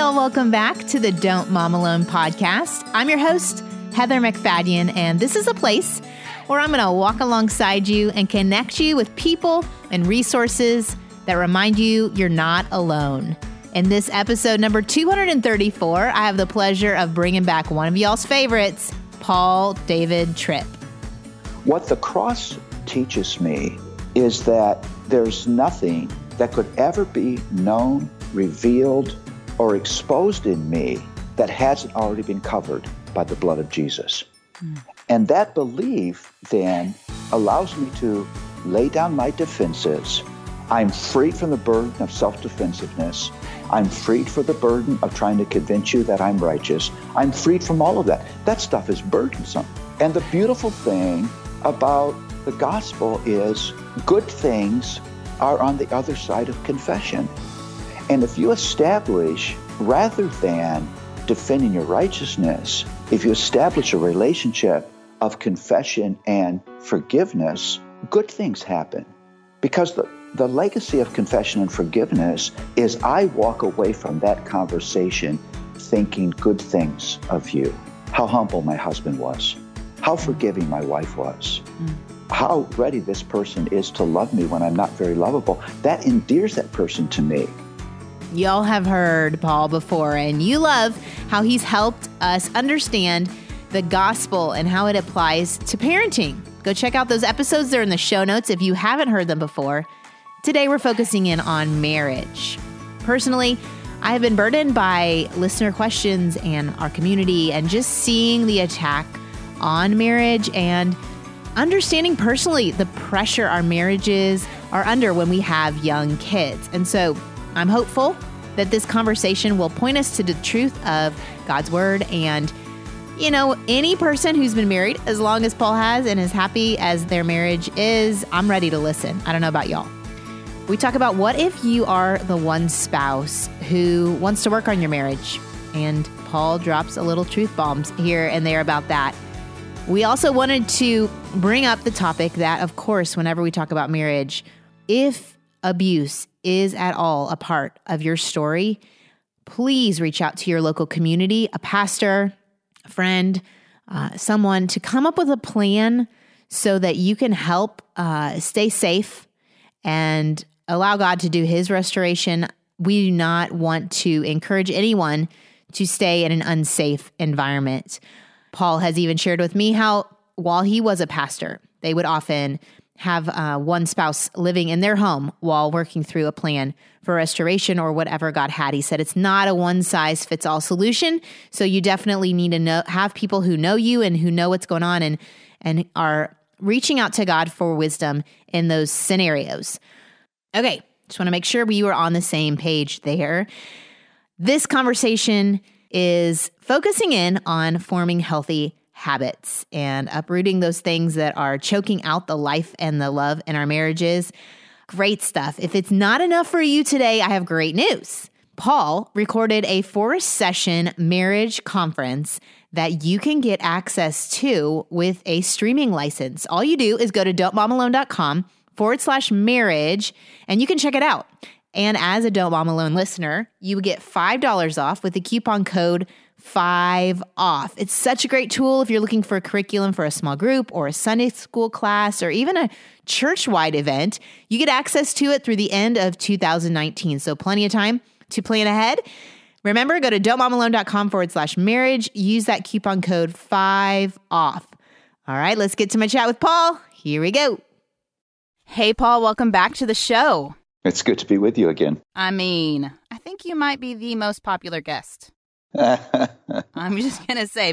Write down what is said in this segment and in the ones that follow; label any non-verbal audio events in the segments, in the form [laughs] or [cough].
y'all, welcome back to the Don't Mom Alone podcast. I'm your host, Heather MacFadyen, and this is a place where I'm going to walk alongside you and connect you with people and resources that remind you you're not alone. In this episode number 234, I have the pleasure of bringing back one of y'all's favorites, Paul David Tripp. What the cross teaches me is that there's nothing that could ever be known, revealed, or exposed in me that hasn't already been covered by the blood of Jesus. Mm. And that belief then allows me to lay down my defenses. I'm freed from the burden of self defensiveness. I'm freed from the burden of trying to convince you that I'm righteous. I'm freed from all of that. That stuff is burdensome. And the beautiful thing about the gospel is good things are on the other side of confession. And if you establish, rather than defending your righteousness, if you establish a relationship of confession and forgiveness, good things happen. Because the, the legacy of confession and forgiveness is I walk away from that conversation thinking good things of you. How humble my husband was, how forgiving my wife was, mm. how ready this person is to love me when I'm not very lovable. That endears that person to me. Y'all have heard Paul before, and you love how he's helped us understand the gospel and how it applies to parenting. Go check out those episodes. They're in the show notes if you haven't heard them before. Today, we're focusing in on marriage. Personally, I have been burdened by listener questions and our community, and just seeing the attack on marriage and understanding personally the pressure our marriages are under when we have young kids. And so I'm hopeful that this conversation will point us to the truth of God's word and you know, any person who's been married as long as Paul has and as happy as their marriage is, I'm ready to listen. I don't know about y'all. We talk about what if you are the one spouse who wants to work on your marriage. And Paul drops a little truth bombs here and there about that. We also wanted to bring up the topic that, of course, whenever we talk about marriage, if abuse is at all a part of your story, please reach out to your local community, a pastor, a friend, uh, someone to come up with a plan so that you can help uh, stay safe and allow God to do his restoration. We do not want to encourage anyone to stay in an unsafe environment. Paul has even shared with me how, while he was a pastor, they would often have uh, one spouse living in their home while working through a plan for restoration or whatever God had. He said it's not a one size fits all solution. So you definitely need to know have people who know you and who know what's going on and and are reaching out to God for wisdom in those scenarios. Okay, just want to make sure we were on the same page there. This conversation is focusing in on forming healthy habits and uprooting those things that are choking out the life and the love in our marriages. Great stuff. If it's not enough for you today, I have great news. Paul recorded a four session marriage conference that you can get access to with a streaming license. All you do is go to don'tmomalone.com forward slash marriage and you can check it out. And as a Don't Mom Alone listener, you would get $5 off with the coupon code five off. It's such a great tool if you're looking for a curriculum for a small group or a Sunday school class or even a church wide event. You get access to it through the end of 2019. So, plenty of time to plan ahead. Remember, go to don'tmomalone.com forward slash marriage. Use that coupon code five off. All right, let's get to my chat with Paul. Here we go. Hey, Paul, welcome back to the show. It's good to be with you again. I mean, I think you might be the most popular guest. [laughs] I'm just going to say,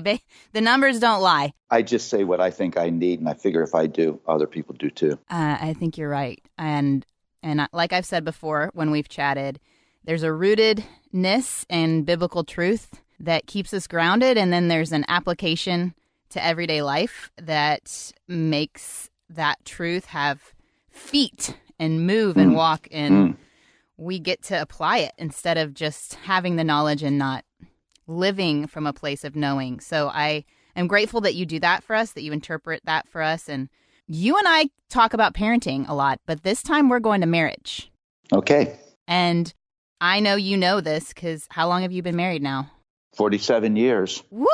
the numbers don't lie. I just say what I think I need, and I figure if I do, other people do too. Uh, I think you're right. And, and like I've said before when we've chatted, there's a rootedness in biblical truth that keeps us grounded, and then there's an application to everyday life that makes that truth have feet and move and mm. walk and mm. we get to apply it instead of just having the knowledge and not living from a place of knowing. So I am grateful that you do that for us, that you interpret that for us. And you and I talk about parenting a lot, but this time we're going to marriage. Okay. And I know you know this because how long have you been married now? 47 years. Woo!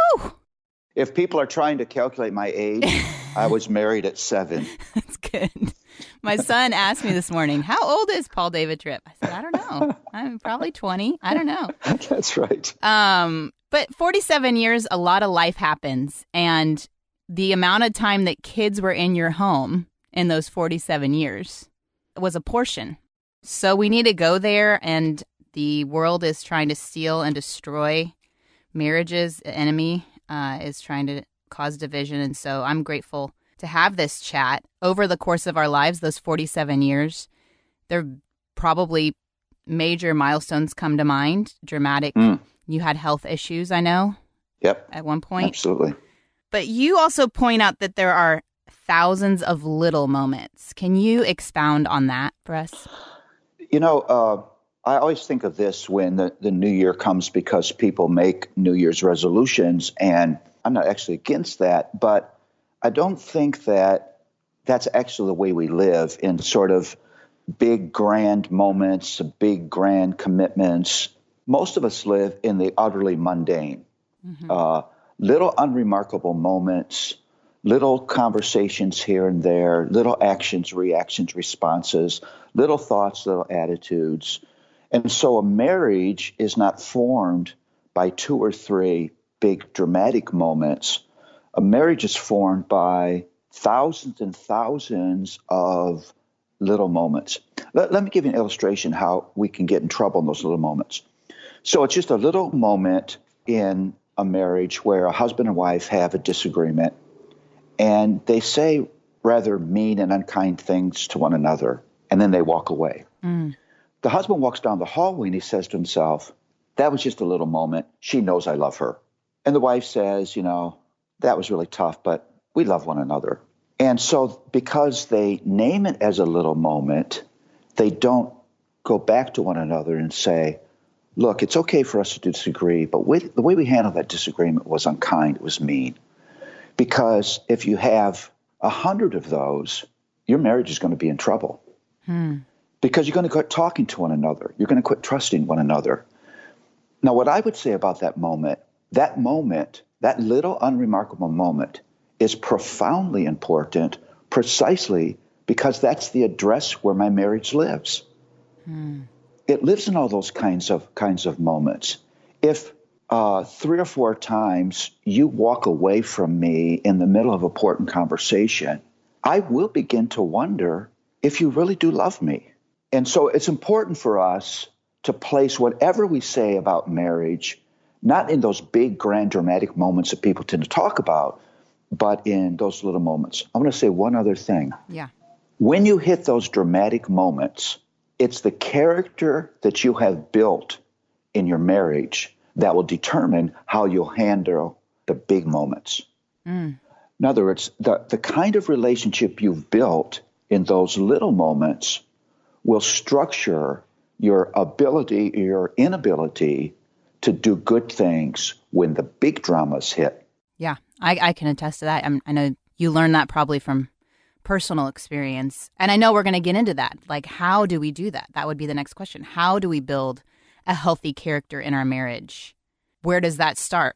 If people are trying to calculate my age, [laughs] I was married at seven. That's good. My son asked me this morning, How old is Paul David Tripp? I said, I don't know. I'm probably 20. I don't know. [laughs] That's right. Um, but 47 years, a lot of life happens. And the amount of time that kids were in your home in those 47 years was a portion. So we need to go there, and the world is trying to steal and destroy marriages. The enemy uh, is trying to cause division. And so I'm grateful to have this chat over the course of our lives, those 47 years. There probably major milestones come to mind, dramatic. Mm. You had health issues, I know, Yep. at one point. Absolutely. But you also point out that there are thousands of little moments. Can you expound on that for us? You know, uh, I always think of this when the, the new year comes because people make New Year's resolutions, and I'm not actually against that, but I don't think that that's actually the way we live in sort of big, grand moments, big, grand commitments. Most of us live in the utterly mundane, uh, little unremarkable moments, little conversations here and there, little actions, reactions, responses, little thoughts, little attitudes. And so a marriage is not formed by two or three big dramatic moments. A marriage is formed by thousands and thousands of little moments. Let, let me give you an illustration how we can get in trouble in those little moments. So it's just a little moment in a marriage where a husband and wife have a disagreement and they say rather mean and unkind things to one another and then they walk away. Mm. The husband walks down the hallway and he says to himself, That was just a little moment. She knows I love her. And the wife says, You know, that was really tough, but we love one another. And so, because they name it as a little moment, they don't go back to one another and say, Look, it's okay for us to disagree, but with, the way we handled that disagreement was unkind, it was mean. Because if you have a hundred of those, your marriage is going to be in trouble hmm. because you're going to quit talking to one another. You're going to quit trusting one another. Now, what I would say about that moment, that moment, that little unremarkable moment, is profoundly important precisely because that's the address where my marriage lives. It lives in all those kinds of kinds of moments. If uh, three or four times you walk away from me in the middle of a important conversation, I will begin to wonder if you really do love me. And so it's important for us to place whatever we say about marriage, not in those big, grand, dramatic moments that people tend to talk about, but in those little moments. I want to say one other thing. Yeah. When you hit those dramatic moments, it's the character that you have built in your marriage that will determine how you'll handle the big moments. Mm. In other words, the, the kind of relationship you've built in those little moments will structure your ability, your inability to do good things when the big dramas hit. Yeah, I, I can attest to that. I'm, I know you learned that probably from personal experience. And I know we're going to get into that. Like, how do we do that? That would be the next question. How do we build a healthy character in our marriage? Where does that start?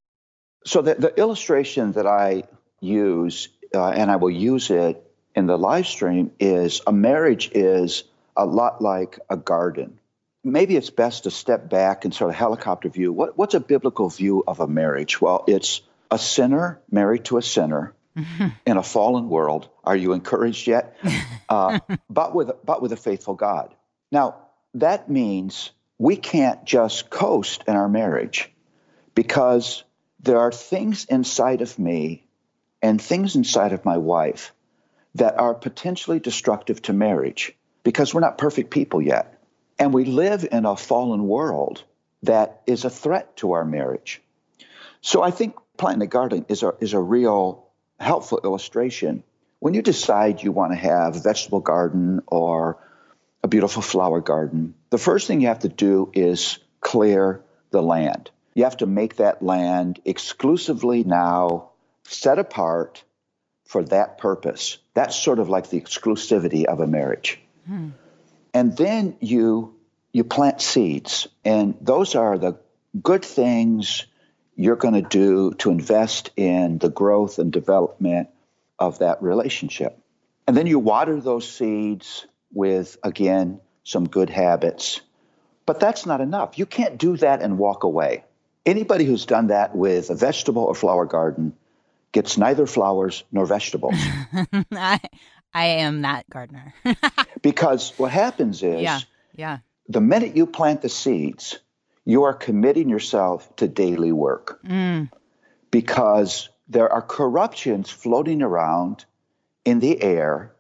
So the, the illustration that I use, uh, and I will use it in the live stream, is a marriage is a lot like a garden. Maybe it's best to step back and sort of helicopter view. What, what's a biblical view of a marriage? Well, it's a sinner married to a sinner [laughs] in a fallen world. Are you encouraged yet? [laughs] Uh, but with but with a faithful God. Now that means we can't just coast in our marriage because there are things inside of me and things inside of my wife that are potentially destructive to marriage because we're not perfect people yet. And we live in a fallen world that is a threat to our marriage. So I think planting a garden is a, is a real helpful illustration. When you decide you want to have a vegetable garden or a beautiful flower garden, the first thing you have to do is clear the land. You have to make that land exclusively now set apart for that purpose. That's sort of like the exclusivity of a marriage. Hmm. And then you you plant seeds, and those are the good things you're going to do to invest in the growth and development of that relationship. And then you water those seeds with, again, some good habits. But that's not enough. You can't do that and walk away. Anybody who's done that with a vegetable or flower garden gets neither flowers nor vegetables. [laughs] I, I am that gardener. [laughs] because what happens is yeah, yeah. the minute you plant the seeds, you are committing yourself to daily work. Mm. Because there are corruptions floating around in the air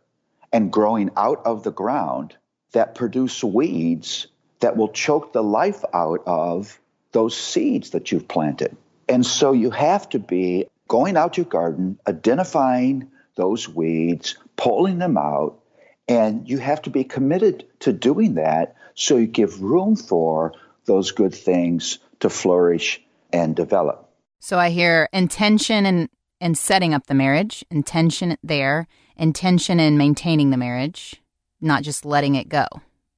and growing out of the ground that produce weeds that will choke the life out of those seeds that you've planted. And so you have to be going out your garden, identifying those weeds, pulling them out, and you have to be committed to doing that so you give room for those good things to flourish and develop. So I hear intention and in setting up the marriage, intention there, intention in maintaining the marriage, not just letting it go.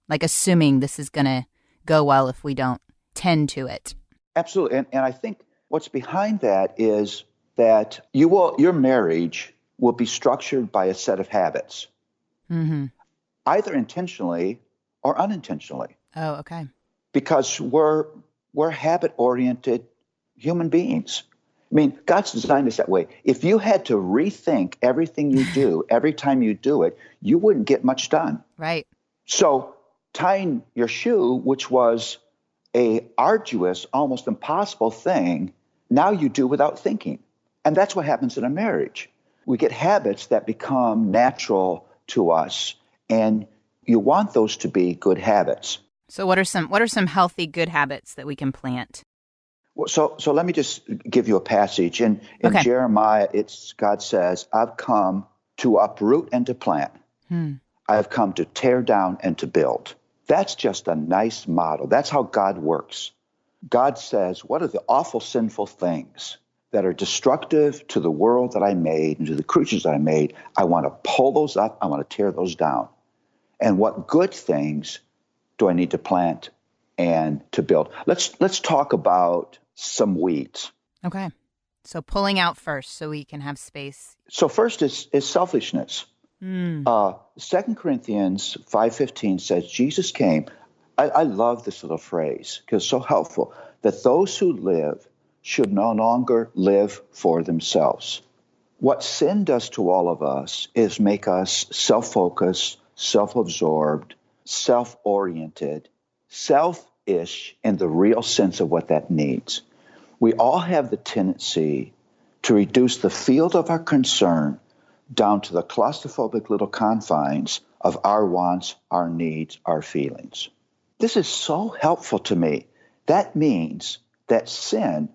Like assuming this is going to go well if we don't tend to it. Absolutely. And, and I think what's behind that is that you will your marriage will be structured by a set of habits. Mm-hmm. Either intentionally or unintentionally. Oh, okay. Because we're we're habit oriented human beings. I mean, God's designed us that way. If you had to rethink everything you do [laughs] every time you do it, you wouldn't get much done. Right. So tying your shoe, which was a arduous, almost impossible thing, now you do without thinking. And that's what happens in a marriage. We get habits that become natural to us, and you want those to be good habits. So what are some what are some healthy good habits that we can plant? Well, So, so let me just give you a passage in in Okay. Jeremiah. It's God says, "I've come to uproot and to plant. Hmm. I've come to tear down and to build." That's just a nice model. That's how God works. God says, "What are the awful sinful things that are destructive to the world that I made and to the creatures that I made? I want to pull those up. I want to tear those down. And what good things do I need to plant and to build? Let's let's talk about some weeds. Okay. So pulling out first so we can have space. So first is is selfishness. Hmm. Uh, 2 Corinthians 5.15 says, Jesus came. I, I love this little phrase because it's so helpful. That those who live should no longer live for themselves. What sin does to all of us is make us self-focused, self-absorbed, self-oriented, selfish in the real sense of what that needs. We all have the tendency to reduce the field of our concern down to the claustrophobic little confines of our wants, our needs, our feelings. This is so helpful to me. That means that sin,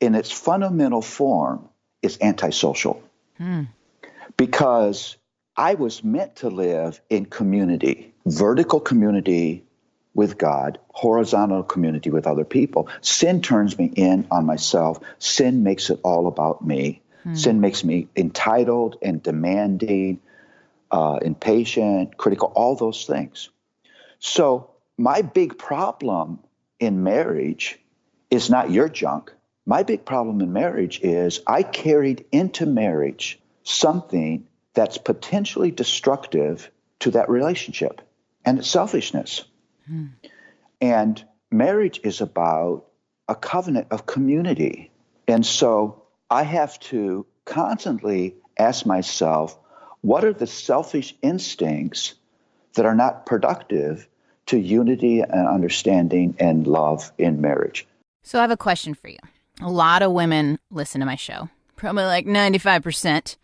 in its fundamental form, is antisocial. Hmm. Because I was meant to live in community, vertical community with God, horizontal community with other people. Sin turns me in on myself. Sin makes it all about me. Sin makes me entitled and demanding, uh, impatient, critical, all those things. So, my big problem in marriage is not your junk. My big problem in marriage is I carried into marriage something that's potentially destructive to that relationship, and it's selfishness. Hmm. And marriage is about a covenant of community. And so I have to constantly ask myself, what are the selfish instincts that are not productive to unity and understanding and love in marriage? So I have a question for you. A lot of women listen to my show, probably like 95%.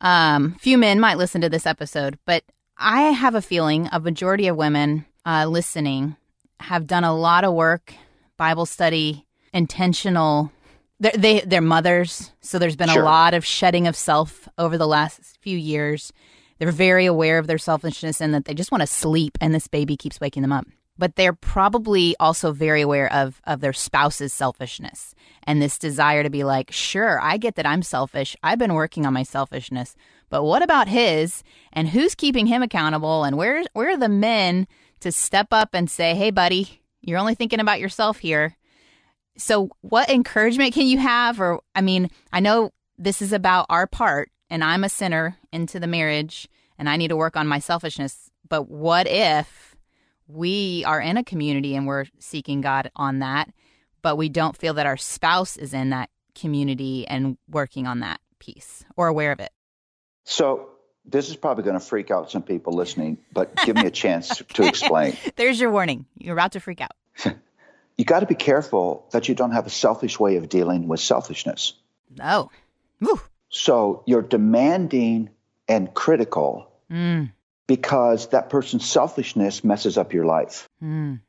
Um, few men might listen to this episode, but I have a feeling a majority of women uh, listening have done a lot of work, Bible study, intentional. They're, they, they're mothers, so there's been Sure. a lot of shedding of self over the last few years. They're very aware of their selfishness and that they just want to sleep, and this baby keeps waking them up. But they're probably also very aware of of their spouse's selfishness and this desire to be like, sure, I get that I'm selfish. I've been working on my selfishness, but what about his? And who's keeping him accountable? And where where are the men to step up and say, hey, buddy, you're only thinking about yourself here. So, what encouragement can you have? Or, I mean, I know this is about our part, and I'm a sinner into the marriage, and I need to work on my selfishness. But what if we are in a community and we're seeking God on that, but we don't feel that our spouse is in that community and working on that piece or aware of it? So, this is probably going to freak out some people listening, but give me a chance to explain. [laughs] There's your warning. You're about to freak out. [laughs] you got to be careful that you don't have a selfish way of dealing with selfishness. No. Woo. So you're demanding and critical mm. Because that person's selfishness messes up your life. Mm.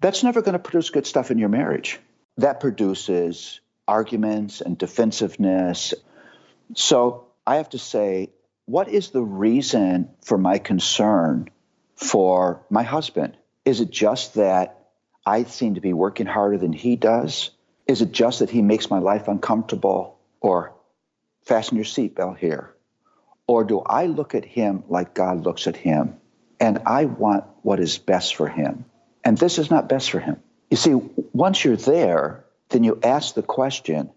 That's never going to produce good stuff in your marriage. That produces arguments and defensiveness. So I have to say, what is the reason for my concern for my husband? Is it just that I seem to be working harder than he does? Is it just that he makes my life uncomfortable? Or fasten your seatbelt here? Or do I look at him like God looks at him and I want what is best for him? And this is not best for him. You see, once you're there, then you ask the question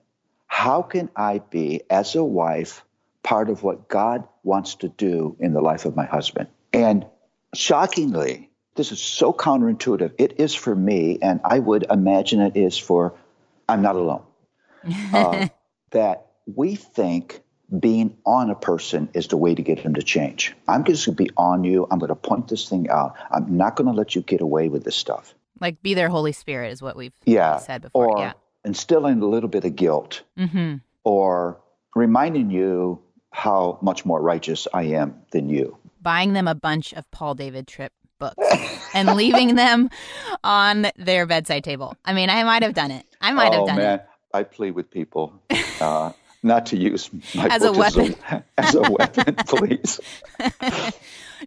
how can I be, as a wife, part of what God wants to do in the life of my husband. And shockingly, this is so counterintuitive. It is for me, and I would imagine it is for, I'm not alone, [laughs] uh, that we think being on a person is the way to get him to change. I'm just going to be on you. I'm going to point this thing out. I'm not going to let you get away with this stuff. Like be their Holy Spirit is what we've yeah. said before. Or yeah. instilling a little bit of guilt. Mm-hmm. Or reminding you how much more righteous I am than you. Buying them a bunch of Paul David Tripp books [laughs] and leaving them on their bedside table. I mean, I might have done it. I might oh, have done man. it. I plead with people uh, not to use my as a weapon. As [laughs] a, as a weapon, please. [laughs]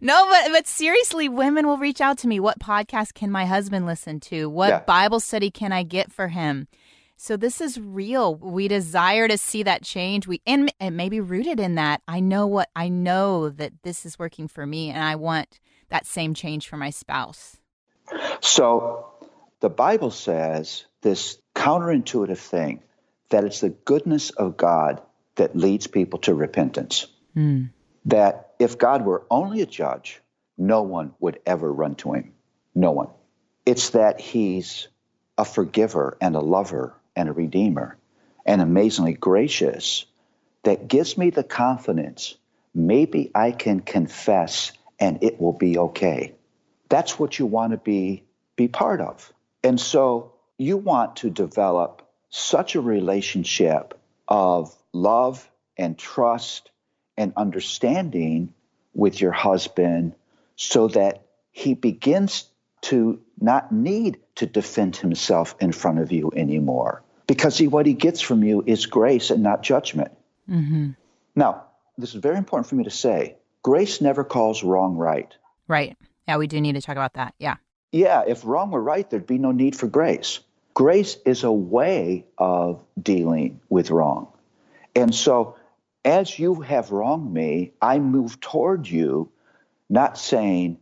no, but but seriously, women will reach out to me. What podcast can my husband listen to? What Yeah. Bible study can I get for him? So this is real. We desire to see that change. We and it may be rooted in that. I know what I know that this is working for me, and I want that same change for my spouse. So the Bible says this counterintuitive thing that it's the goodness of God that leads people to repentance. Hmm. That if God were only a judge, no one would ever run to him. No one. It's that he's a forgiver and a lover and a redeemer and amazingly gracious that gives me the confidence maybe I can confess and it will be okay. That's what you want to be be part of. And so you want to develop such a relationship of love and trust and understanding with your husband so that he begins to not need to defend himself in front of you anymore because he, what he gets from you is grace and not judgment. Mm-hmm. Now, this is very important for me to say grace never calls wrong right. Right. Yeah, we do need to talk about that. Yeah. Yeah, if wrong were right, there'd be no need for grace. Grace is a way of dealing with wrong. And so, as you have wronged me, I move toward you, not saying,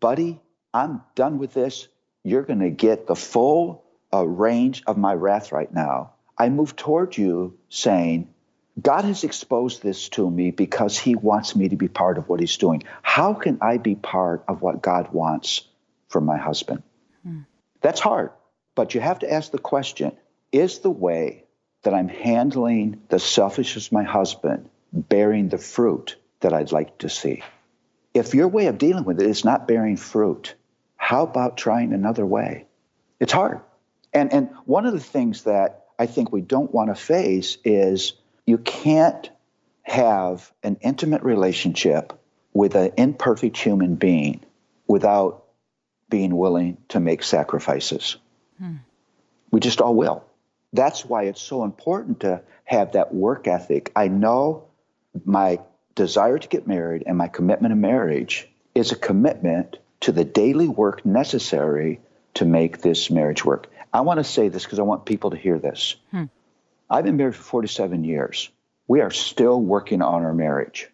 buddy, I'm done with this. You're going to get the full uh, range of my wrath right now. I move toward you saying, God has exposed this to me because he wants me to be part of what he's doing. How can I be part of what God wants from my husband? That's hard, but you have to ask the question is the way that I'm handling the selfishness of my husband bearing the fruit that I'd like to see? If your way of dealing with it is not bearing fruit, how about trying another way? It's hard. And, and one of the things that I think we don't want to face is you can't have an intimate relationship with an imperfect human being without being willing to make sacrifices. We just all will. That's why it's so important to have that work ethic. I know my desire to get married and my commitment to marriage is a commitment to the daily work necessary to make this marriage work. I want to say this because I want people to hear this. I've been married for 47 years. We are still working on our marriage.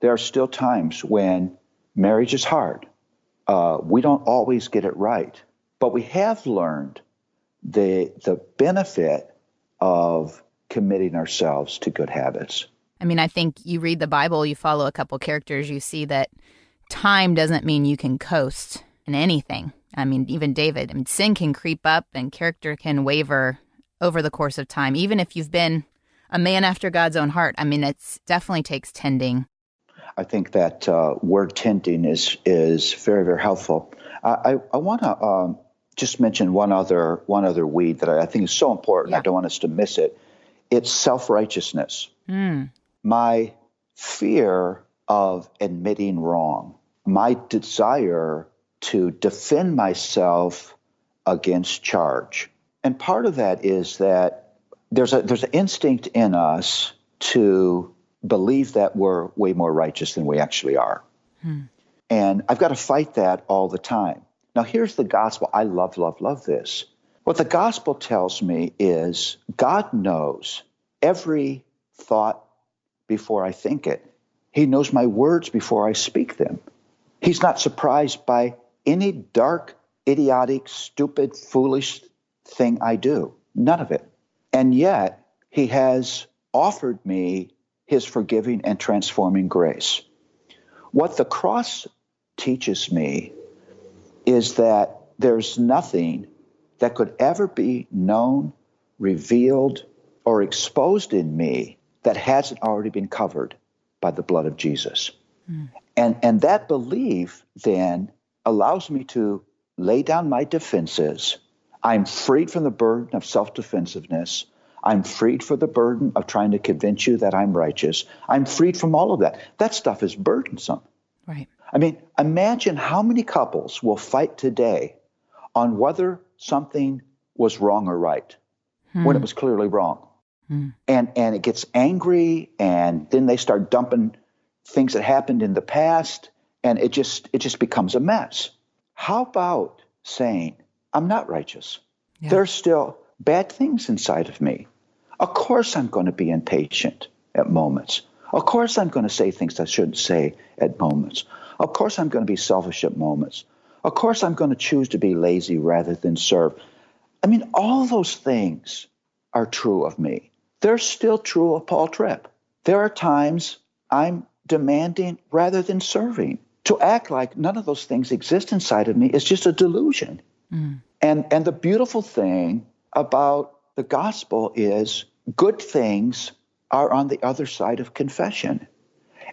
There are still times when marriage is hard. Uh, we don't always get it right, but we have learned the the benefit of committing ourselves to good habits. I mean, I think you read the Bible, you follow a couple characters, you see that time doesn't mean you can coast in anything. I mean, even David, I mean, sin can creep up and character can waver over the course of time, even if you've been a man after God's own heart. I mean, it definitely takes tending. I think that uh, word tending is is very very helpful. I I, I want to um, just mention one other one other weed that I, think is so important. Yeah. I don't want us to miss it. It's self righteousness. Mm. My fear of admitting wrong, my desire to defend myself against charge. And part of that is that there's a there's an instinct in us to believe that we're way more righteous than we actually are. Hmm. And I've got to fight that all the time. Now here's the gospel. I love, love, love this. What the gospel tells me is God knows every thought before I think it. He knows my words before I speak them. He's not surprised by any dark, idiotic, stupid, foolish thing I do. None of it. And yet, He has offered me His forgiving and transforming grace. What the cross teaches me is that there's nothing that could ever be known, revealed, or exposed in me that hasn't already been covered by the blood of Jesus. Mm. And, and that belief then allows me to lay down my defenses. I'm freed from the burden of self defensiveness. I'm freed from the burden of trying to convince you that I'm righteous. I'm freed from all of that. That stuff is burdensome. Right. I mean, imagine how many couples will fight today on whether something was wrong or right hmm. when it was clearly wrong. Hmm. And and it gets angry and then they start dumping things that happened in the past and it just it just becomes a mess. How about saying, I'm not righteous. Yeah. There's still bad things inside of me. Of course I'm going to be impatient at moments. Of course I'm going to say things I shouldn't say at moments. Of course I'm going to be selfish at moments. Of course I'm going to choose to be lazy rather than serve. I mean, all those things are true of me. They're still true of Paul Tripp. There are times I'm demanding rather than serving to act like none of those things exist inside of me is just a delusion. Mm. And and the beautiful thing about the gospel is good things are on the other side of confession.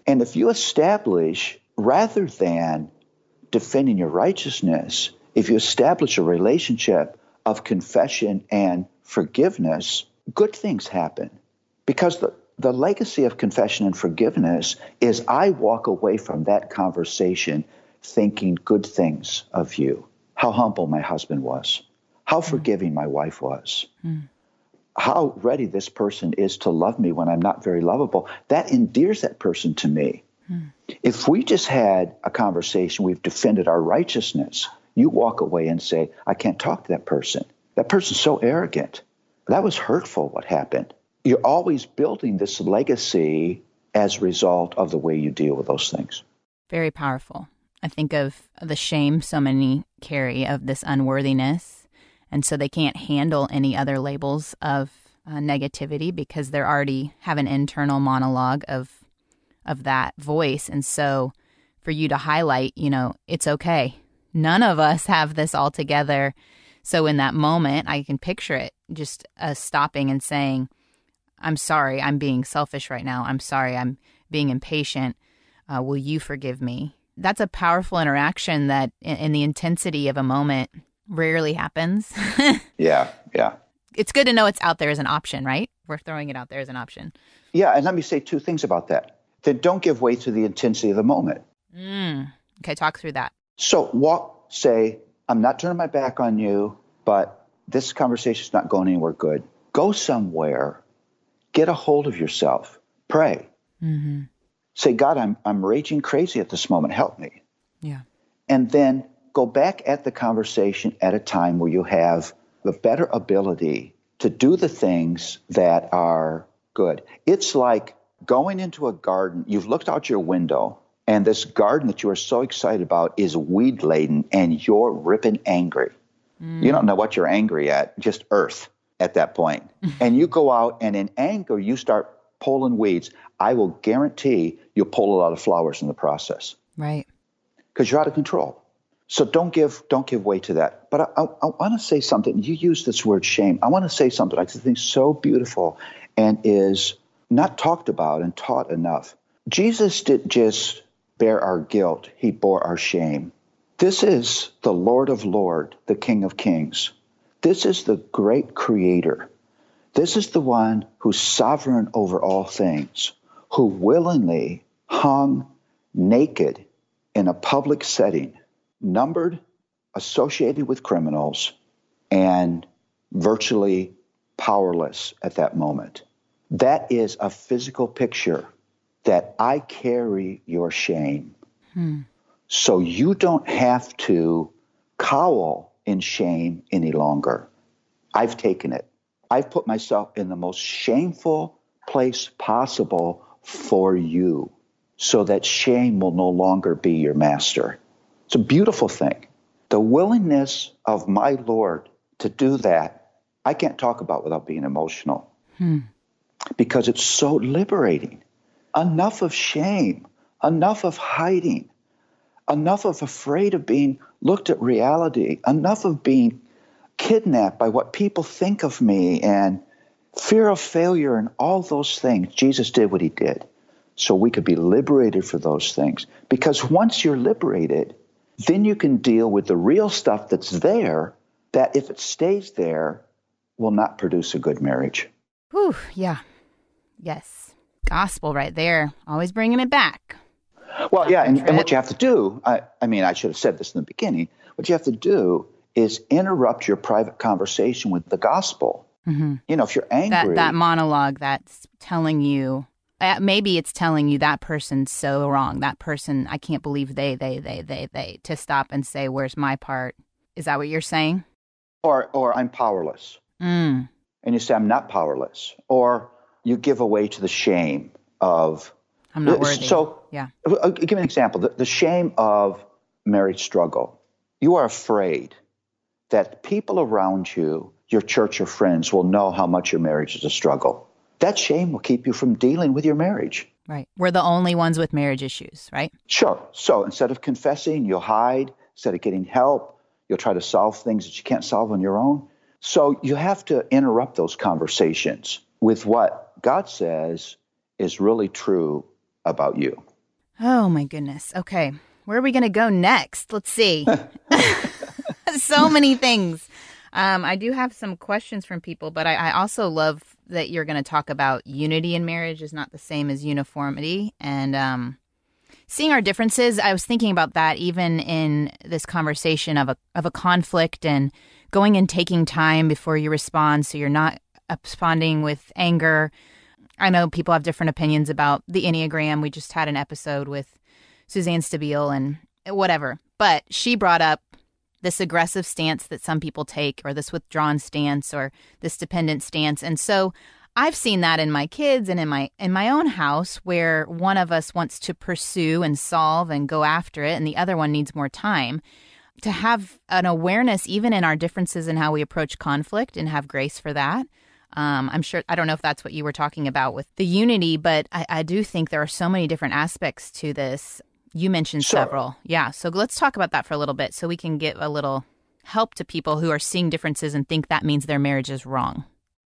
And if you establish rather than defending your righteousness, if you establish a relationship of confession and forgiveness, good things happen. Because the, the legacy of confession and forgiveness is I walk away from that conversation thinking good things of you. How humble my husband was, how mm. forgiving my wife was, mm. how ready this person is to love me when I'm not very lovable. That endears that person to me. If we just had a conversation, we've defended our righteousness, you walk away and say, I can't talk to that person. That person's so arrogant. That was hurtful, what happened you're always building this legacy as a result of the way you deal with those things. Very powerful. I think of the shame so many carry of this unworthiness. And so they can't handle any other labels of uh, negativity because they're already have an internal monologue of of that voice. And so for you to highlight, you know, it's okay. None of us have this all together. So in that moment, I can picture it just uh, stopping and saying, I'm sorry, I'm being selfish right now. I'm sorry, I'm being impatient. Uh, will you forgive me? That's a powerful interaction that, in, in the intensity of a moment, rarely happens. [laughs] yeah, yeah. It's good to know it's out there as an option, right? We're throwing it out there as an option. Yeah, and let me say two things about that. Then don't give way to the intensity of the moment. Mm. Okay, talk through that. So walk, say, I'm not turning my back on you, but this conversation is not going anywhere good. Go somewhere get a hold of yourself. Pray. Mm-hmm. Say, God, I'm, I'm raging crazy at this moment. Help me. Yeah. And then go back at the conversation at a time where you have the better ability to do the things that are good. It's like going into a garden, you've looked out your window and this garden that you are so excited about is weed laden and you're ripping angry. Mm. You don't know what you're angry at, just earth at that point. [laughs] and you go out and in anger, you start pulling weeds. I will guarantee you'll pull a lot of flowers in the process. Right. Because you're out of control. So don't give don't give way to that. But I, I, I want to say something. You use this word shame. I want to say something I think so beautiful and is not talked about and taught enough. Jesus didn't just bear our guilt, he bore our shame. This is the Lord of Lords, the King of Kings. This is the great creator. This is the one who's sovereign over all things, who willingly hung naked in a public setting, numbered, associated with criminals, and virtually powerless at that moment. That is a physical picture that I carry your shame. Hmm. So you don't have to cowl in shame any longer. I've taken it. I've put myself in the most shameful place possible for you so that shame will no longer be your master. It's a beautiful thing. The willingness of my Lord to do that, I can't talk about without being emotional hmm. Because it's so liberating. Enough of shame, enough of hiding, enough of afraid of being looked at reality, enough of being kidnapped by what people think of me and fear of failure and all those things. Jesus did what he did so we could be liberated for those things. Because once you're liberated, then you can deal with the real stuff that's there that if it stays there will not produce a good marriage. Whew, yeah. Yes. Gospel right there. Always bringing it back. Well, yeah, and, and, what you have to do, I, I mean, I should have said this in the beginning. What you have to do is interrupt your private conversation with the gospel. Mm-hmm. You know, if you're angry, that, that monologue that's telling you, uh, maybe it's telling you that person's so wrong. That person, I can't believe they, they, they, they, they. To stop and say, "Where's my part?" Is that what you're saying? Or, or I'm powerless. Mm. And you say, "I'm not powerless," or you give away to the shame of I'm not worthy. So, yeah. I'll give me an example. The, the shame of marriage struggle. You are afraid that people around you, your church or friends, will know how much your marriage is a struggle. That shame will keep you from dealing with your marriage. Right. We're the only ones with marriage issues, right? Sure. So instead of confessing, you'll hide. Instead of getting help, you'll try to solve things that you can't solve on your own. So you have to interrupt those conversations with what God says is really true about you. Oh my goodness. Okay. Where are we going to go next? Let's see. [laughs] [laughs] so many things. Um, I do have some questions from people, but I, I also love that you're going to talk about unity in marriage is not the same as uniformity. And um, seeing our differences, I was thinking about that even in this conversation of a of a conflict and going and taking time before you respond, so you're not responding with anger I know people have different opinions about the Enneagram. We just had an episode with Suzanne Stabile and whatever. But she brought up this aggressive stance that some people take, or this withdrawn stance, or this dependent stance. And so I've seen that in my kids and in my in my own house where one of us wants to pursue and solve and go after it and the other one needs more time to have an awareness even in our differences in how we approach conflict and have grace for that um, I'm sure, I don't know if that's what you were talking about with the unity, but I, I do think there are so many different aspects to this. You mentioned sure. several. Yeah. So let's talk about that for a little bit so we can give a little help to people who are seeing differences and think that means their marriage is wrong.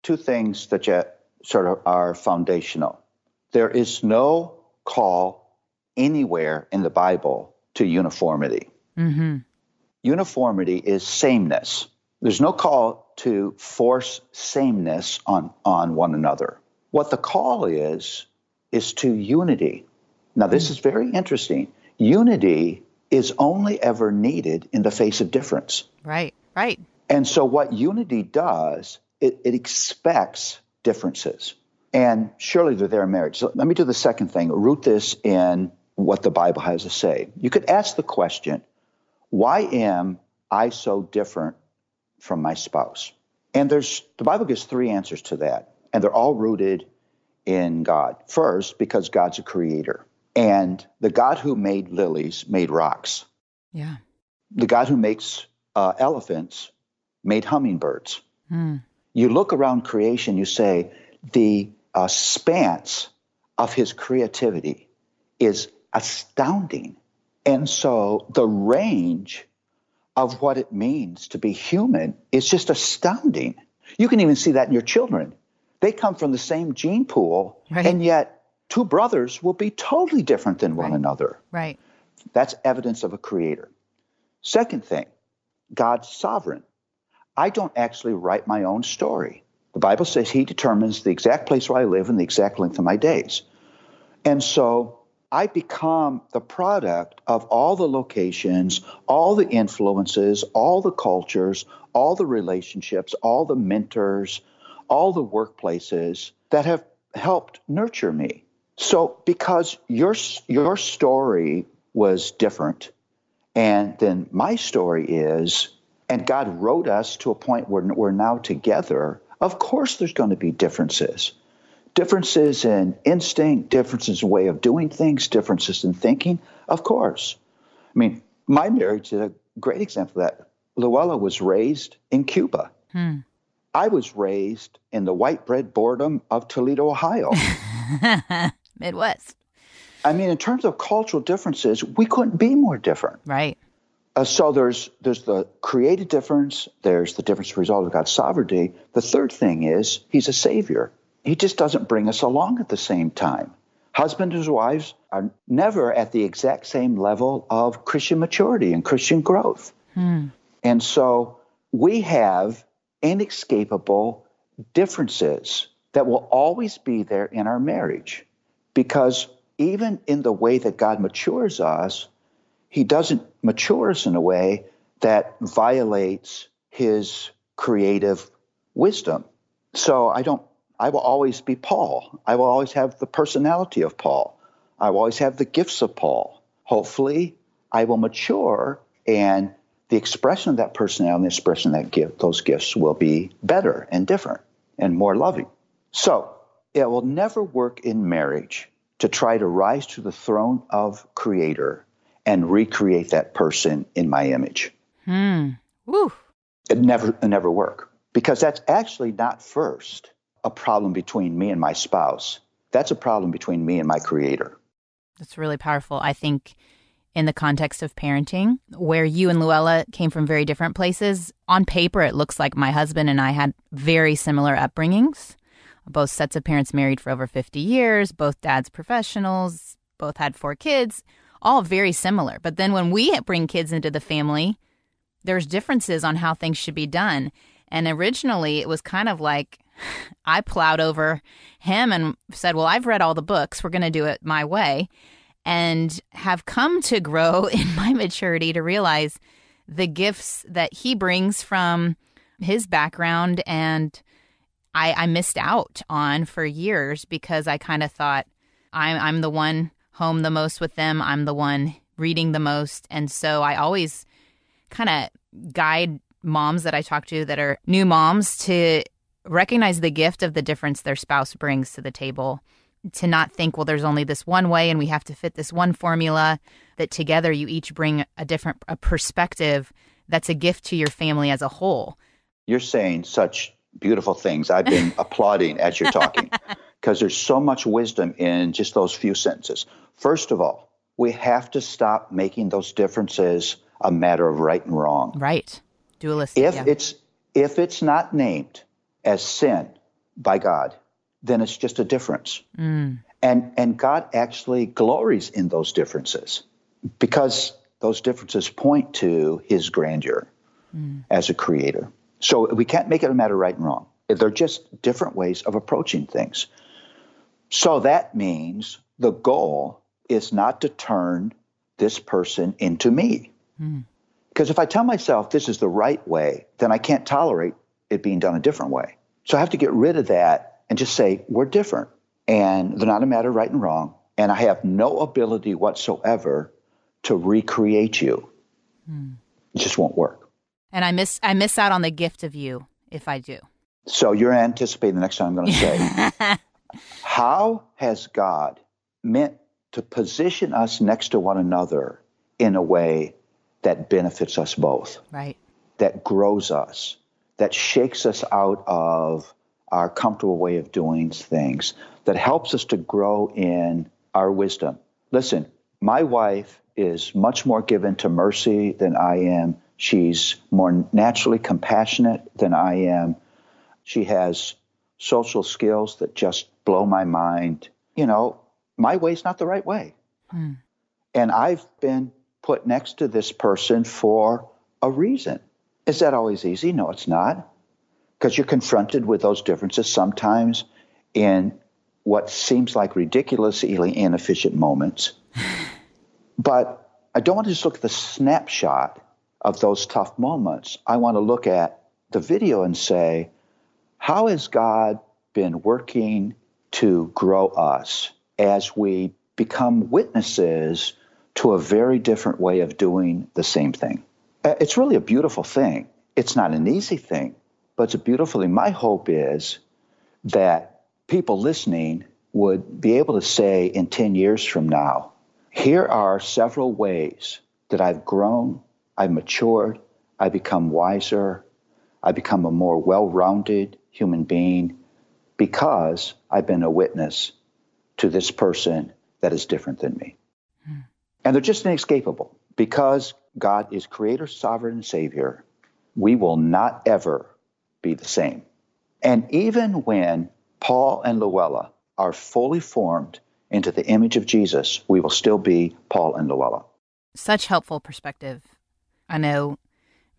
Two things that you sort of are foundational. There is no call anywhere in the Bible to uniformity. Mm-hmm. Uniformity is sameness. There's no call to force sameness on, on one another. What the call is, is to unity. Now, this hmm. is very interesting. Unity is only ever needed in the face of difference. Right, right. And so, what unity does, it, it expects differences. And surely they're there in marriage. So, let me do the second thing root this in what the Bible has to say. You could ask the question why am I so different from my spouse? And there's the Bible gives three answers to that, and they're all rooted in God. First, because God's a creator. And the God who made lilies made rocks. Yeah. The God who makes uh, elephants made hummingbirds. Hmm. You look around creation, you say, the uh, spans of his creativity is astounding. And so the range of what it means to be human is just astounding. You can even see that in your children. They come from the same gene pool, Right. and yet two brothers will be totally different than one Right. another. Right. That's evidence of a creator. Second thing, God's sovereign. I don't actually write my own story. The Bible says He determines the exact place where I live and the exact length of my days. And so I become the product of all the locations, all the influences, all the cultures, all the relationships, all the mentors, all the workplaces that have helped nurture me. So because your your story was different and then my story is and God wrote us to a point where we're now together, of course there's going to be differences differences in instinct, differences in way of doing things, differences in thinking, of course. I mean, my marriage is a great example of that. Luella was raised in Cuba. Hmm. I was raised in the white bread boredom of Toledo, Ohio. [laughs] Midwest. I mean, in terms of cultural differences, we couldn't be more different. Right. Uh, so there's there's the created difference. There's the difference as a result of God's sovereignty. The third thing is He's a Savior. He just doesn't bring us along at the same time. Husbands and wives are never at the exact same level of Christian maturity and Christian growth. Hmm. And so we have inescapable differences that will always be there in our marriage because even in the way that God matures us, He doesn't mature us in a way that violates His creative wisdom. So I don't, I will always be Paul. I will always have the personality of Paul. I will always have the gifts of Paul. Hopefully, I will mature and the expression of that personality and the expression of that gift, those gifts will be better and different and more loving. So it will never work in marriage to try to rise to the throne of creator and recreate that person in my image. Hmm. Woo. It never it never work because that's actually not first a problem between me and my spouse. That's a problem between me and my creator. That's really powerful. I think in the context of parenting, where you and Luella came from very different places, on paper, it looks like my husband and I had very similar upbringings. Both sets of parents married for over 50 years, both dads professionals, both had four kids, all very similar. But then when we bring kids into the family, there's differences on how things should be done. And originally, it was kind of like I plowed over him and said, Well, I've read all the books. We're going to do it my way. And have come to grow [laughs] in my maturity to realize the gifts that he brings from his background and I, I missed out on for years because I kind of thought I'm, I'm the one home the most with them. I'm the one reading the most. And so I always kind of guide moms that I talk to that are new moms to recognize the gift of the difference their spouse brings to the table. To not think, well, there's only this one way and we have to fit this one formula, that together you each bring a different a perspective that's a gift to your family as a whole. You're saying such beautiful things. I've been [laughs] applauding as you're talking because there's so much wisdom in just those few sentences. First of all, we have to stop making those differences a matter of right and wrong. Right. Dualistic. If yeah. it's if it's not named as sin by God, then it's just a difference. Mm. And and God actually glories in those differences because those differences point to his grandeur as a creator. So we can't make it a matter of right and wrong. They're just different ways of approaching things. So that means the goal is not to turn this person into me. Because if I tell myself this is the right way, then I can't tolerate it being done a different way. So I have to get rid of that and just say, we're different. And they're not a matter of right and wrong. And I have no ability whatsoever to recreate you. Hmm. It just won't work. and I miss I miss out on the gift of you if I do. So you're anticipating the next time I'm going to say, [laughs] how has God meant to position us next to one another in a way that benefits us both, Right. that grows us, that shakes us out of our comfortable way of doing things, that helps us to grow in our wisdom. Listen, my wife is much more given to mercy than I am. She's more naturally compassionate than I am. She has social skills that just blow my mind. You know, my way's not the right way. Hmm. And I've been put next to this person for a reason. Is that always easy? No, it's not. Because you're confronted with those differences sometimes in what seems like ridiculously inefficient moments. [sighs] but I don't want to just look at the snapshot of those tough moments. I want to look at the video and say, how has God been working to grow us as we become witnesses to a very different way of doing the same thing? Uh, It's really a beautiful thing. It's not an easy thing, but it's a beautiful thing. My hope is that people listening would be able to say in 10 years from now, here are several ways that I've grown, I've matured, I've become wiser, I've become a more well rounded human being because I've been a witness to this person that is different than me. And they're just inescapable. Because God is creator, sovereign, and savior, we will not ever be the same. And even when Paul and Luella are fully formed into the image of Jesus, we will still be Paul and Luella. Such helpful perspective. I know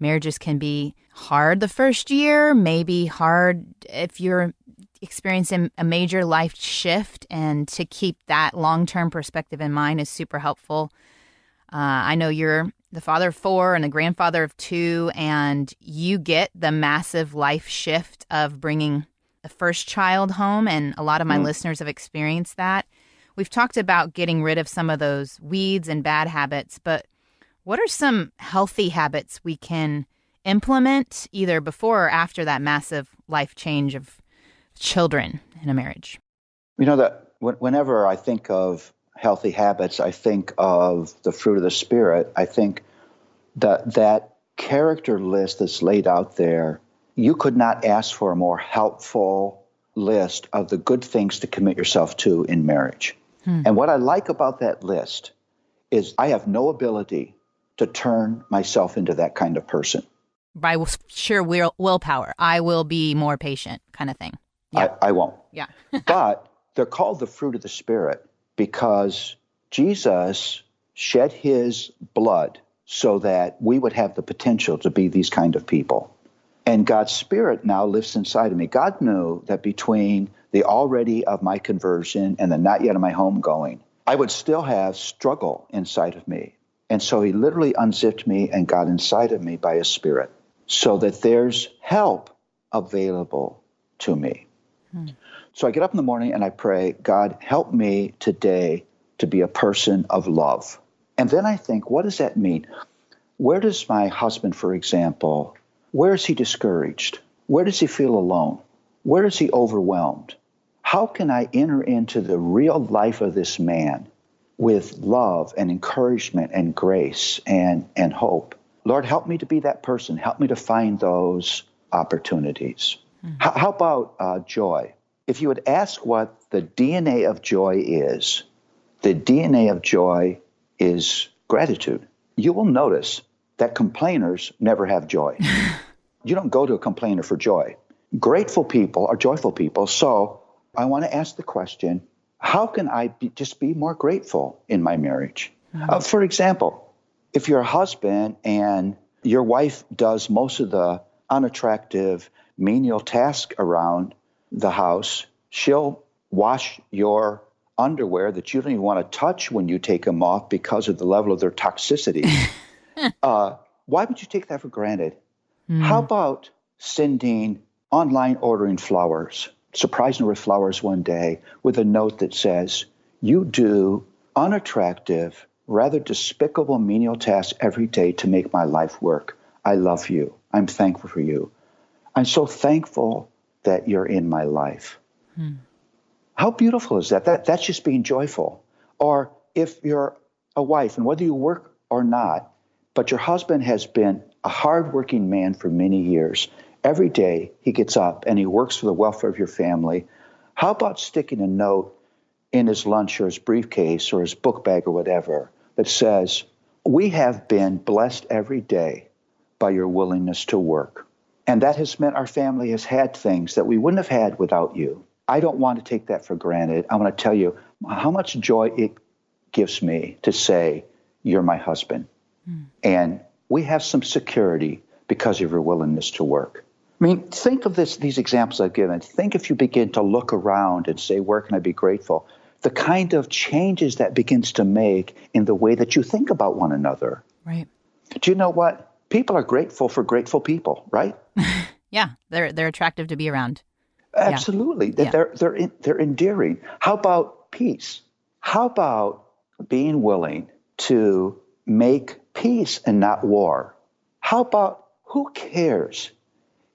marriages can be hard the first year, maybe hard if you're experiencing a major life shift, and to keep that long term perspective in mind is super helpful. Uh, I know you're the father of four and the grandfather of two, and you get the massive life shift of bringing the first child home, and a lot of my listeners have experienced that. We've talked about getting rid of some of those weeds and bad habits, but what are some healthy habits we can implement either before or after that massive life change of children in a marriage? You know that whenever I think of healthy habits, I think of the fruit of the spirit. I think that that character list that's laid out there, you could not ask for a more helpful list of the good things to commit yourself to in marriage. Hmm. And what I like about that list is I have no ability to turn myself into that kind of person. By sheer will- willpower, I will be more patient, kind of thing. Yeah. I, I won't. Yeah. [laughs] but they're called the fruit of the Spirit because Jesus shed his blood so that we would have the potential to be these kind of people. And God's Spirit now lives inside of me. God knew that between the already of my conversion and the not yet of my homegoing, I would still have struggle inside of me. And so he literally unzipped me and got inside of me by his Spirit so that there's help available to me. Hmm. So I get up in the morning and I pray, God, help me today to be a person of love. And then I think, what does that mean? Where does my husband, for example, where is he discouraged? Where does he feel alone? Where is he overwhelmed? How can I enter into the real life of this man with love and encouragement and grace and, and hope? Lord, help me to be that person. Help me to find those opportunities. How, how about uh, joy? If you would ask what the DNA of joy is, the DNA of joy is gratitude. You will notice that complainers never have joy. [laughs] you don't go to a complainer for joy. Grateful people are joyful people. So I want to ask the question how can I be, just be more grateful in my marriage? Uh, for example, if you're a husband and your wife does most of the unattractive menial task around the house, she'll wash your underwear that you don't even want to touch when you take them off because of the level of their toxicity. [laughs] uh, why would you take that for granted? How about sending online ordering flowers, surprising her with flowers one day with a note that says, You do unattractive, rather despicable menial tasks every day to make my life work. I love you. I'm thankful for you. I'm so thankful that you're in my life. Hmm. How beautiful is that? that? That's just being joyful. Or if you're a wife and whether you work or not, but your husband has been a hardworking man for many years, every day he gets up and he works for the welfare of your family, how about sticking a note in his lunch or his briefcase or his book bag or whatever that says, We have been blessed every day by your willingness to work. And that has meant our family has had things that we wouldn't have had without you. I don't want to take that for granted. I want to tell you how much joy it gives me to say, You're my husband. Mm. And we have some security because of your willingness to work. I mean, think of this, these examples I've given. Think if you begin to look around and say, Where can I be grateful? The kind of changes that begins to make in the way that you think about one another. Right. Do you know what? People are grateful for grateful people, right? [laughs] yeah, they're they're attractive to be around. Absolutely. Yeah. They're they're they're endearing. How about peace? How about being willing to make peace and not war? How about who cares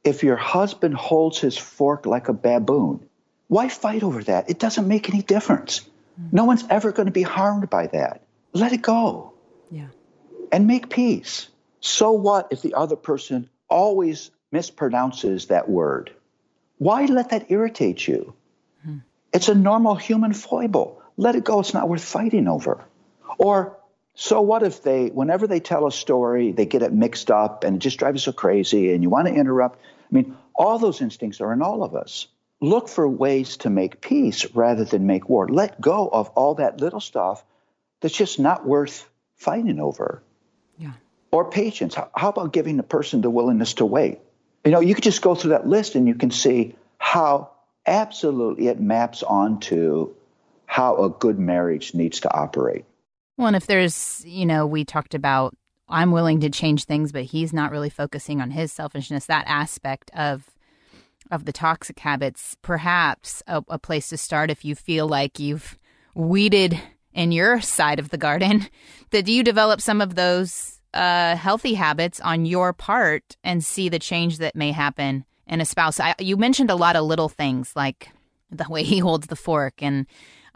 if your husband holds his fork like a baboon? Why fight over that? It doesn't make any difference. Mm-hmm. No one's ever going to be harmed by that. Let it go. Yeah. And make peace. So what if the other person always mispronounces that word? Why let that irritate you? Hmm. It's a normal human foible. Let it go. It's not worth fighting over. Or so what if they, whenever they tell a story, they get it mixed up and it just drives you so crazy and you want to interrupt? I mean, all those instincts are in all of us. Look for ways to make peace rather than make war. Let go of all that little stuff that's just not worth fighting over. Or patience. How about giving the person the willingness to wait? You know, you could just go through that list and you can see how absolutely it maps onto how a good marriage needs to operate. Well, and if there's, you know, we talked about I'm willing to change things, but he's not really focusing on his selfishness, that aspect of of the toxic habits, perhaps a, a place to start if you feel like you've weeded in your side of the garden, [laughs] that do you develop some of those uh, healthy habits on your part and see the change that may happen in a spouse. I, you mentioned a lot of little things like the way [laughs] he holds the fork and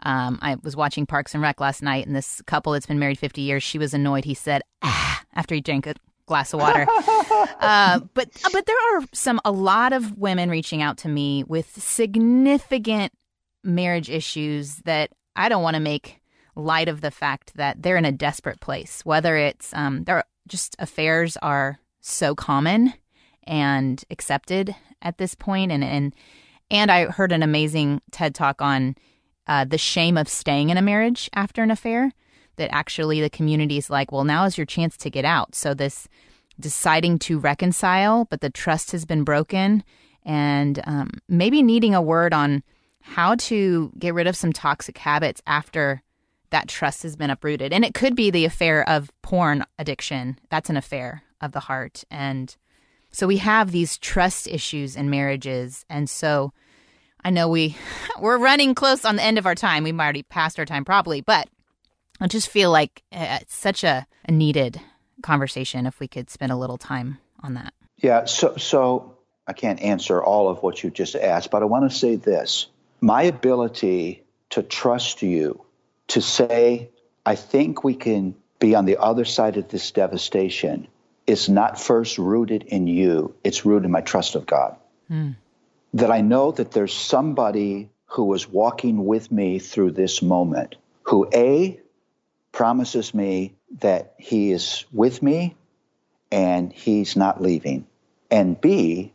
um, I was watching Parks and Rec last night, and this couple that's been married 50 years, she was annoyed. He said, ah, after he drank a glass of water. [laughs] uh, but uh, but there are some a lot of women reaching out to me with significant marriage issues that I don't want to make light of the fact that they're in a desperate place. Whether it's um, are just affairs are so common and accepted at this point, and and and I heard an amazing TED talk on uh, the shame of staying in a marriage after an affair. That actually the community is like, well, now is your chance to get out. So this deciding to reconcile, but the trust has been broken, and um, maybe needing a word on how to get rid of some toxic habits after that trust has been uprooted. And it could be the affair of porn addiction. That's an affair of the heart. And so we have these trust issues in marriages. And so I know we [laughs] we're running close on the end of our time. We might already passed our time probably, but I just feel like uh, it's such a, a needed conversation if we could spend a little time on that. Yeah, so so I can't answer all of what you just asked, but I want to say this. My ability to trust you to say, I think we can be on the other side of this devastation is not first rooted in you, it's rooted in my trust of God. Mm. That I know that there's somebody who is walking with me through this moment who, A, promises me that he is with me and he's not leaving. And B,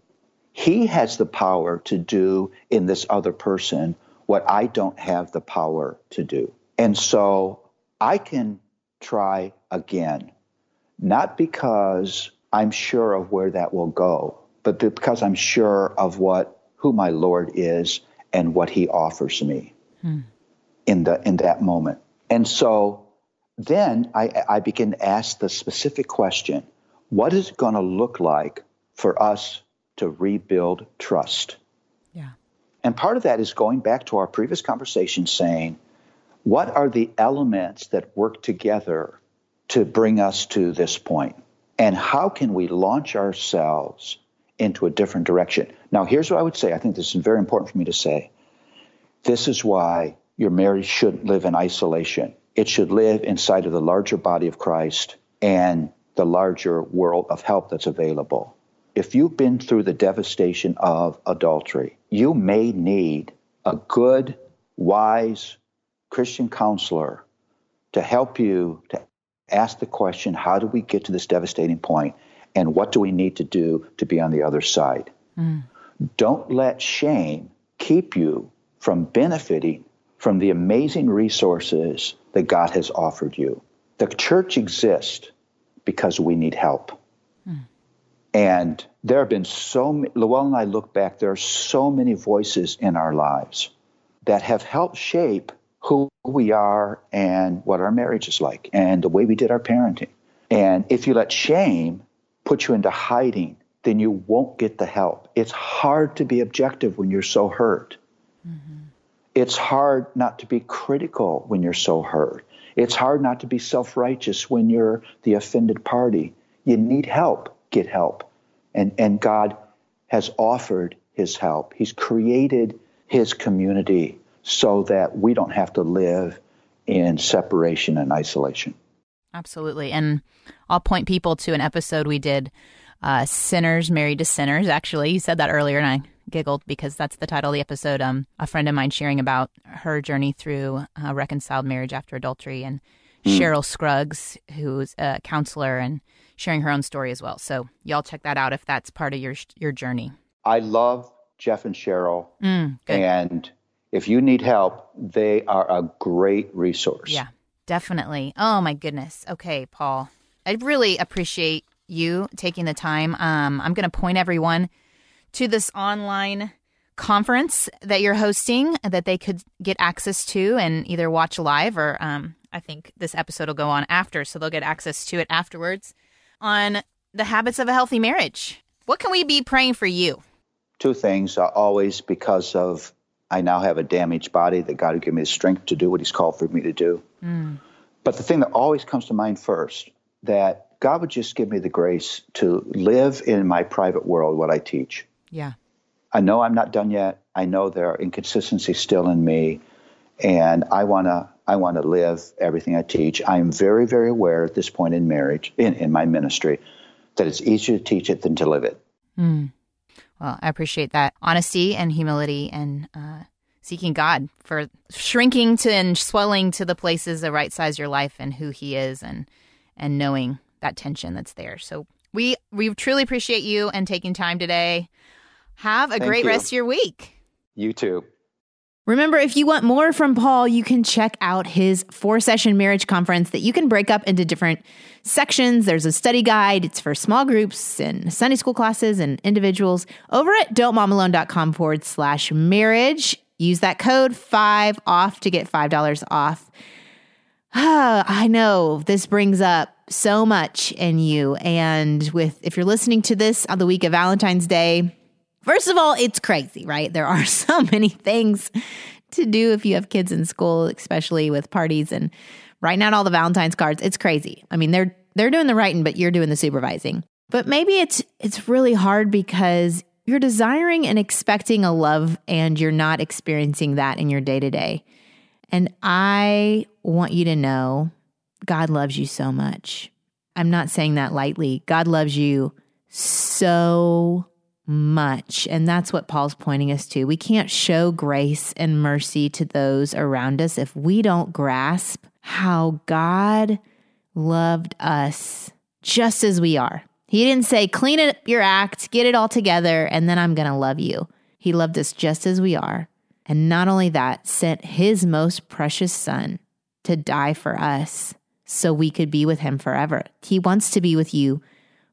he has the power to do in this other person what I don't have the power to do. And so I can try again, not because I'm sure of where that will go, but because I'm sure of what who my Lord is and what he offers me hmm. in the in that moment. And so then I, I begin to ask the specific question, what is it going to look like for us to rebuild trust? Yeah. And part of that is going back to our previous conversation saying, what are the elements that work together to bring us to this point? And how can we launch ourselves into a different direction? Now, here's what I would say. I think this is very important for me to say. This is why your marriage shouldn't live in isolation. It should live inside of the larger body of Christ and the larger world of help that's available. If you've been through the devastation of adultery, you may need a good, wise Christian counselor to help you to ask the question how do we get to this devastating point and what do we need to do to be on the other side? Mm. Don't let shame keep you from benefiting from the amazing resources that God has offered you. The church exists because we need help. Mm. And there have been so many, Luella and I look back, there are so many voices in our lives that have helped shape who we are and what our marriage is like and the way we did our parenting. And if you let shame put you into hiding, then you won't get the help. It's hard to be objective when you're so hurt. Mm-hmm. It's hard not to be critical when you're so hurt. It's hard not to be self righteous when you're the offended party. You need help, get help. And, and God has offered his help. He's created his community so that we don't have to live in separation and isolation. Absolutely. And I'll point people to an episode we did uh, Sinners Married to Sinners. Actually, you said that earlier, and I giggled because that's the title of the episode. Um, a friend of mine sharing about her journey through uh, reconciled marriage after adultery, and mm. Cheryl Scruggs, who's a counselor, and sharing her own story as well. So y'all check that out if that's part of your your journey. I love Jeff and Cheryl, mm, and if you need help, they are a great resource. Yeah, definitely. Oh my goodness. Okay, Paul, I really appreciate you taking the time. Um, I'm going to point everyone to this online conference that you're hosting that they could get access to and either watch live or um, I think this episode will go on after, so they'll get access to it afterwards on the habits of a healthy marriage. What can we be praying for you? Two things. Uh, always because of I now have a damaged body that God will give me the strength to do what He's called for me to do. Mm. But the thing that always comes to mind first that God would just give me the grace to live in my private world what I teach. Yeah. I know I'm not done yet. I know there are inconsistencies still in me, and I want to I want to live everything I teach. I am very very aware at this point in marriage in in my ministry that it's easier to teach it than to live it. Mm. Well, I appreciate that honesty and humility and uh, seeking God for shrinking to and swelling to the places that right size your life and who He is and and knowing that tension that's there. So we we truly appreciate you and taking time today. Have a Thank great you. rest of your week. You too. Remember, if you want more from Paul, you can check out his four session marriage conference that you can break up into different sections. There's a study guide, it's for small groups and Sunday school classes and individuals over at don'tmomalone.com forward slash marriage. Use that code five off to get $5 off. [sighs] I know this brings up so much in you. And with if you're listening to this on the week of Valentine's Day, first of all, it's crazy, right? There are [laughs] so many things to do if you have kids in school, especially with parties and writing out all the Valentine's cards. It's crazy. I mean, they're they're doing the writing, but you're doing the supervising. But maybe it's it's really hard because you're desiring and expecting a love and you're not experiencing that in your day to day. And I want you to know God loves you so much. I'm not saying that lightly. God loves you so much. And that's what Paul's pointing us to. We can't show grace and mercy to those around us if we don't grasp how God loved us just as we are. He didn't say, clean up your act, get it all together, and then I'm going to love you. He loved us just as we are. And not only that, sent his most precious son to die for us so we could be with him forever. He wants to be with you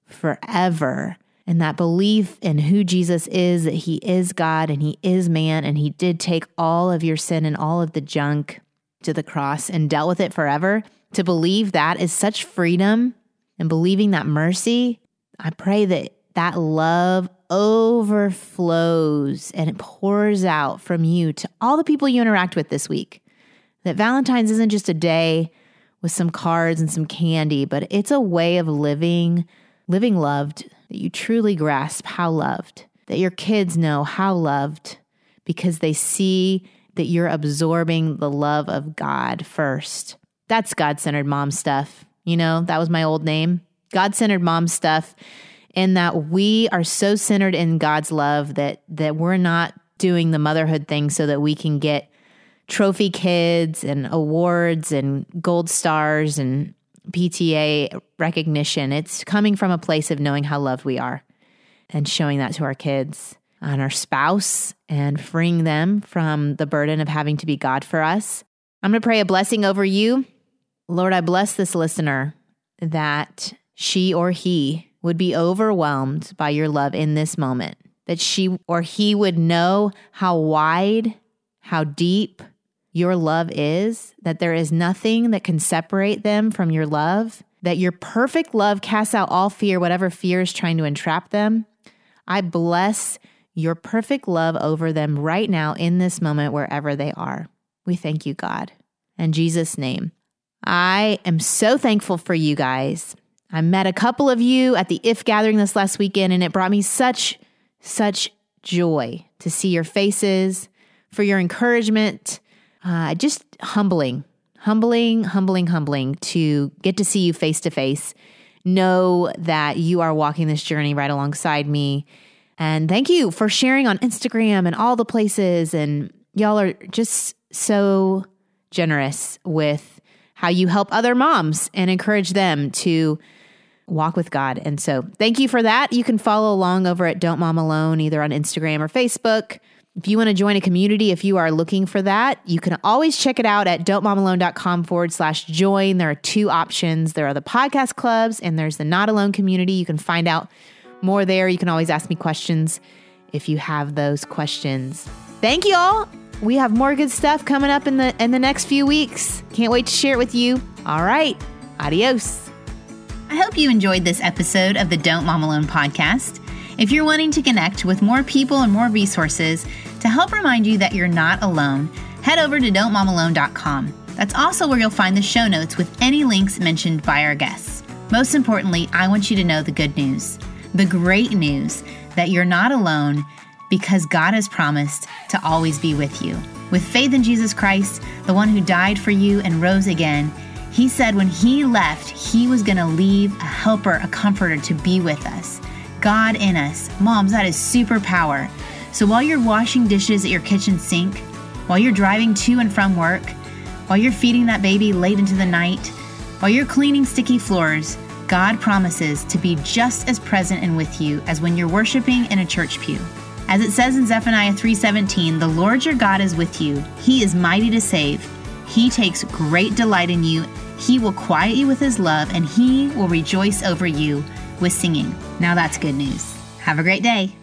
forever. And that belief in who Jesus is, that he is God and he is man, and he did take all of your sin and all of the junk to the cross and dealt with it forever, to believe that is such freedom and believing that mercy. I pray that that love overflows and it pours out from you to all the people you interact with this week. That Valentine's isn't just a day with some cards and some candy, but it's a way of living, living loved, that you truly grasp how loved, that your kids know how loved because they see that you're absorbing the love of God first. That's God centered mom stuff. You know, that was my old name. God centered mom stuff in that we are so centered in God's love that that we're not doing the motherhood thing so that we can get trophy kids and awards and gold stars and PTA recognition. It's coming from a place of knowing how loved we are and showing that to our kids and our spouse and freeing them from the burden of having to be God for us. I'm going to pray a blessing over you. Lord, I bless this listener that she or he would be overwhelmed by your love in this moment, that she or he would know how wide, how deep your love is, that there is nothing that can separate them from your love, that your perfect love casts out all fear, whatever fear is trying to entrap them. I bless your perfect love over them right now in this moment, wherever they are. We thank you, God. In Jesus' name. I am so thankful for you guys. I met a couple of you at the IF gathering this last weekend, and it brought me such, such joy to see your faces, for your encouragement. Uh, just humbling, humbling, humbling, humbling to get to see you face to face. Know that you are walking this journey right alongside me. And thank you for sharing on Instagram and all the places. And y'all are just so generous with how you help other moms and encourage them to walk with God. And so thank you for that. You can follow along over at Don't Mom Alone, either on Instagram or Facebook. If you want to join a community, if you are looking for that, you can always check it out at don'tmomalone.com forward slash join. There are two options. There are the podcast clubs and there's the not alone community. You can find out more there. You can always ask me questions if you have those questions. Thank you all. We have more good stuff coming up in the in the next few weeks. Can't wait to share it with you. All right. Adios. I hope you enjoyed this episode of the Don't Mom Alone podcast. If you're wanting to connect with more people and more resources to help remind you that you're not alone, head over to don'tmomalone.com. That's also where you'll find the show notes with any links mentioned by our guests. Most importantly, I want you to know the good news the great news that you're not alone because God has promised to always be with you. With faith in Jesus Christ, the one who died for you and rose again, he said when he left, he was going to leave a helper, a comforter to be with us. God in us. Moms, that is superpower. So while you're washing dishes at your kitchen sink, while you're driving to and from work, while you're feeding that baby late into the night, while you're cleaning sticky floors, God promises to be just as present and with you as when you're worshiping in a church pew. As it says in Zephaniah 3:17, "The Lord your God is with you. He is mighty to save. He takes great delight in you. He will quiet you with his love, and he will rejoice over you with singing. Now that's good news. Have a great day.